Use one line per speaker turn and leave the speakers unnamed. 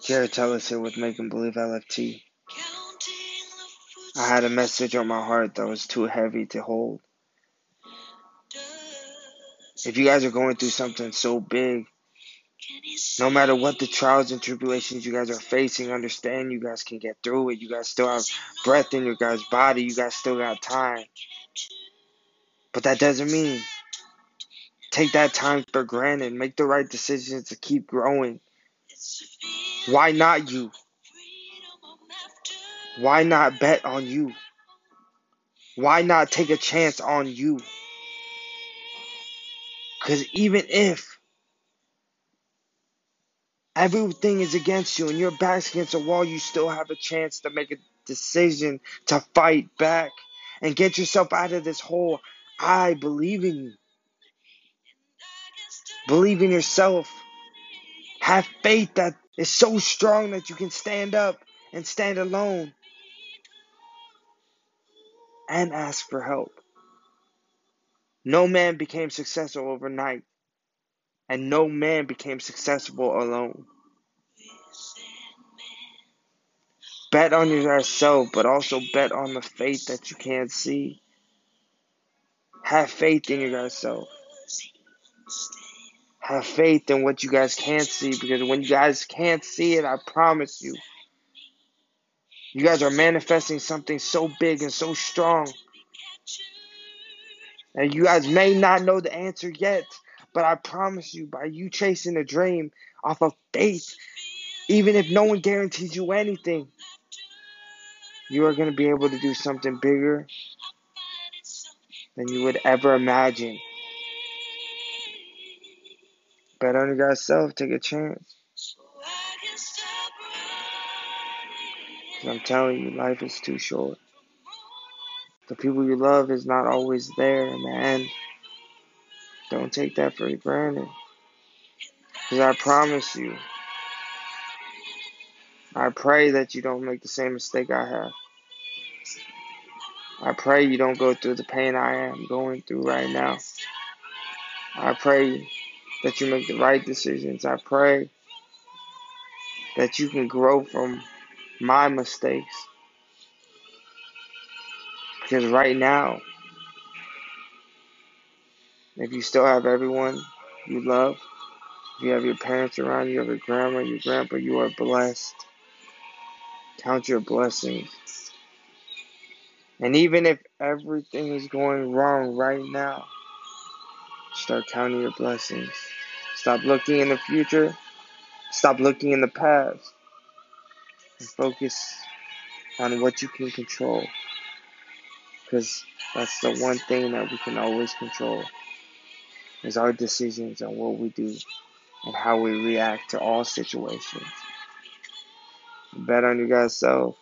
Jared Tellis here with Making Believe LFT. I had a message on my heart that was too heavy to hold. If you guys are going through something so big, no matter what the trials and tribulations you guys are facing, understand you guys can get through it. You guys still have breath in your guys' body. You guys still got time. But that doesn't mean take that time for granted. Make the right decisions to keep growing. Why not you? Why not bet on you? Why not take a chance on you? Because even if everything is against you and your back's against a wall, you still have a chance to make a decision to fight back and get yourself out of this hole. I believe in you. Believe in yourself. Have faith that is so strong that you can stand up and stand alone and ask for help. No man became successful overnight, and no man became successful alone. Bet on yourself, but also bet on the faith that you can't see. Have faith in yourself. Have faith in what you guys can't see because when you guys can't see it, I promise you, you guys are manifesting something so big and so strong. And you guys may not know the answer yet, but I promise you, by you chasing a dream off of faith, even if no one guarantees you anything, you are going to be able to do something bigger than you would ever imagine. Bet on your guys' self, take a chance. I'm telling you, life is too short. The people you love is not always there in the end. Don't take that for granted. Because I promise you, I pray that you don't make the same mistake I have. I pray you don't go through the pain I am going through right now. I pray that you make the right decisions. I pray that you can grow from my mistakes. Because right now, if you still have everyone you love, if you have your parents around, you have your grandma, your grandpa, you are blessed. Count your blessings. And even if everything is going wrong right now, start counting your blessings. Stop looking in the future. Stop looking in the past. And focus on what you can control. Because that's the one thing that we can always control is our decisions on what we do and how we react to all situations. Bet on you guys self.